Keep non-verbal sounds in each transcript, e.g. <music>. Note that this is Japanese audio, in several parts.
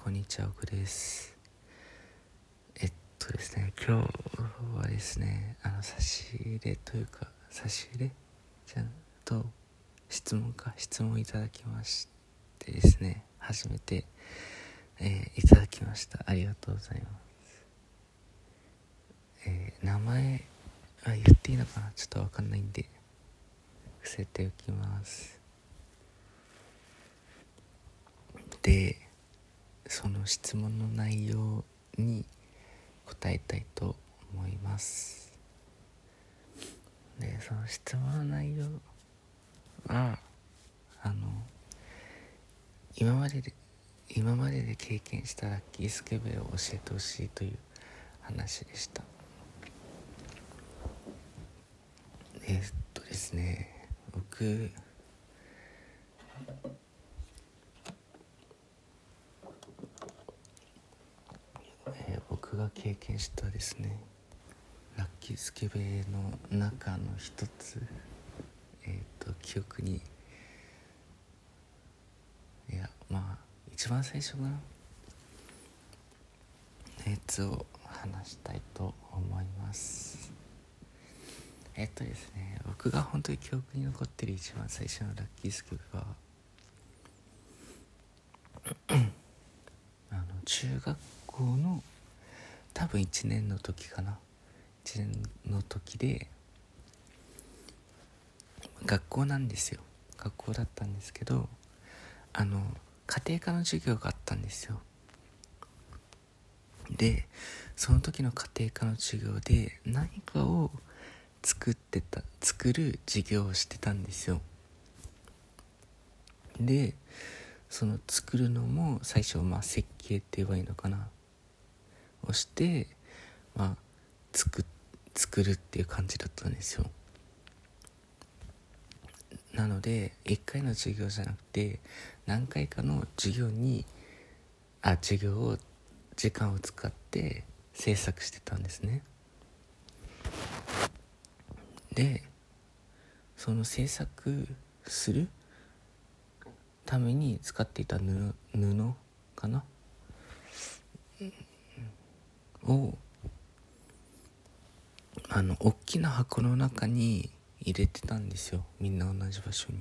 こんにちは、奥です。えっとですね、今日はですね、あの、差し入れというか、差し入れじゃんと、質問か、質問いただきましてですね、初めて、えーいただきました。ありがとうございます。えー名前、あ、言っていいのかな？ちょっとわかんないんで、伏せておきます。で、その質問の内容に答えたいと思います。でその質問の内容はあの今までで今までで経験したラッキースケベを教えてほしいという話でした。えっとですね僕えー僕が経験したですねラッキースケベの中の一つえっ、と記憶にいやまあ一番最初かなやつを話したいと思います。えっとですね僕が本当に記憶に残ってる一番最初のラッキースケベはあの中学校の多分1年の時かな。1年の時で学校なんですよ。学校だったんですけどあの家庭科の授業があったんですよ。でその時の家庭科の授業で何かを作ってた作る授業をしてたんですよ。でその作るのも最初まあ設計って言えばいいのかな。をしてまあ作作るっていう感じだったんですよ。なので1回の授業じゃなくて何回かの授業にあ授業を時間を使って制作してたんですね。でその制作するために使っていた布布かな？をあの大きな箱の中に入れてたんですよ。みんな同じ場所に。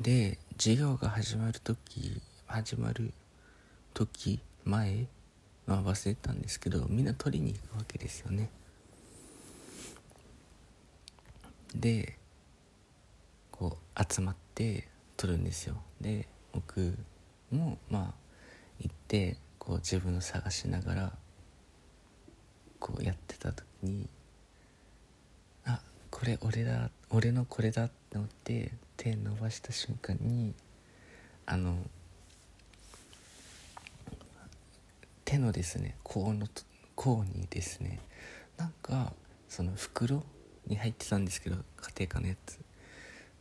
で授業が始まる時始まる時前は忘れたんですけどみんな取りに行くわけですよね。でこう集まって取るんですよ。で僕もまあてこう自分を探しながらこうやってた時にあこれ俺だ俺のこれだって思って手伸ばした瞬間にあの手のですね甲の甲にですねなんかその袋に入ってたんですけど家庭科のやつ。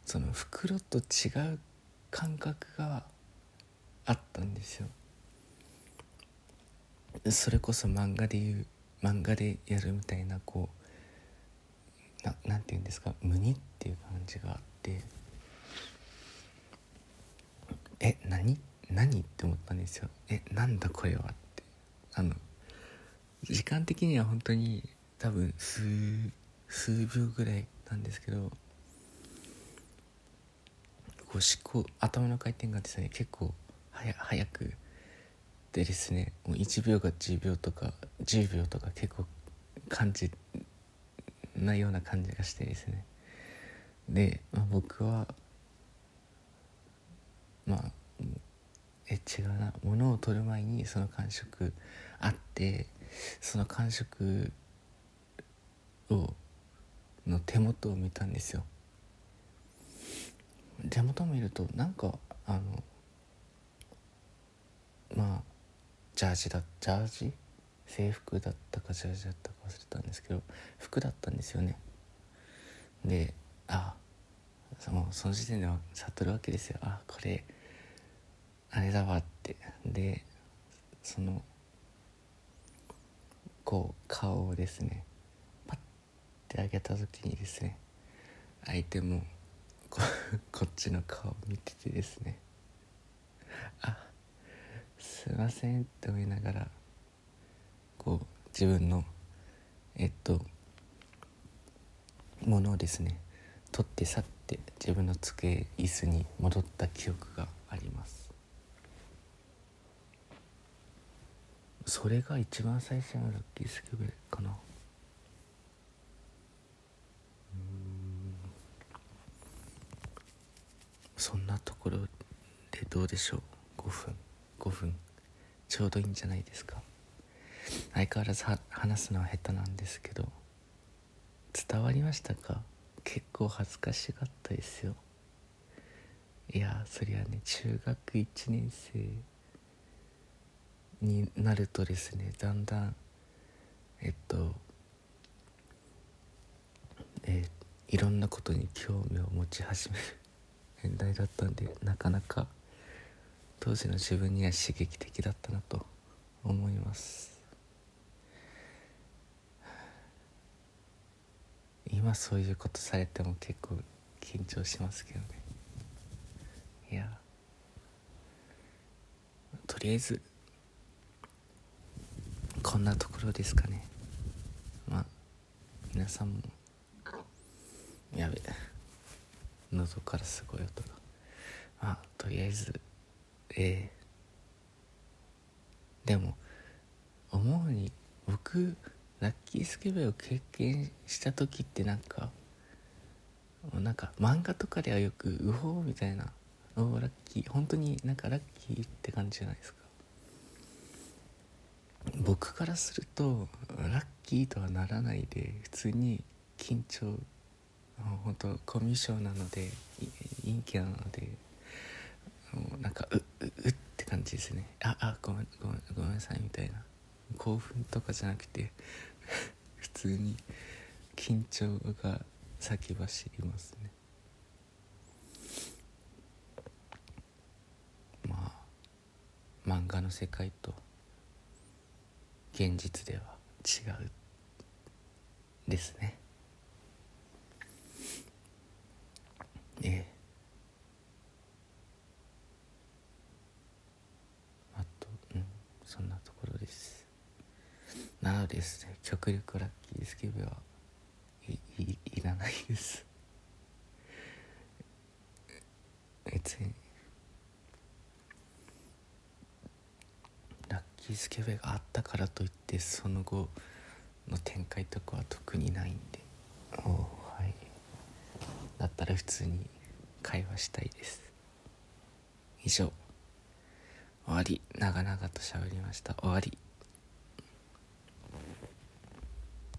その袋と違う感覚があったんですよ。それこそ漫画でいう漫画でやるみたいなこうななんて言うんですか無にっていう感じがあってえ何？何って思ったんですよ。えなんだこれはって。あの時間的には本当に多分数数秒ぐらいなんですけどこう思考頭の回転がですね結構はや早くでですねもう1秒が10秒とか10秒とか結構感じないような感じがしてですね。で、まあ、僕はまあえ違うな。物を取る前にその感触あってその感触をの手元を見たんですよ。手元を見るとなんかあのまあジャージだジャージ？制服だったかジャージだったか忘れたんですけど服だったんですよね。であそのその時点では悟るわけですよ。あこれあれだわって。でそのこう顔をですねパッて上げた時にですね相手もここっちの顔を見ててですねあすいませんって思いながらこう自分のえっとものをですね取って去って自分の机椅子に戻った記憶があります。それが一番最初のラッキースケベかな。そんなところでどうでしょう？5分。5分ちょうどいいんじゃないですか。相変わらず話すのは下手なんですけど伝わりましたか？結構恥ずかしかったですよ。いやそりゃね中学1年生になるとですねだんだんえっとえー、いろんなことに興味を持ち始める年代だったんでなかなか当時の自分には刺激的だったなと思います。今そういうことされても結構緊張しますけどね。いやとりあえずこんなところですかね。まあ皆さんもやべ喉からすごい音が。まあとりあえずえー、でも思うに僕ラッキースケベを経験した時ってなんかなんか漫画とかではよく「うほう」みたいな「おラッキー」本当になんかラッキーって感じじゃないですか。僕からするとラッキーとはならないで普通に緊張本当コミュ障なので陰キャなのでもうなんかうううって感じですね。ああごめんごめんごめんなさいみたいな。興奮とかじゃなくて <laughs> 普通に緊張が先走りますね。まあ漫画の世界と現実では違うですねええあとうんそんなところですですね。極力ラッキースケベは。いいいらないです。別に。ラッキースケベがあったからといってその後の展開とかは特にないんで。おはい。だったら普通に会話したいです。以上。終わり。長々と喋りました。終わり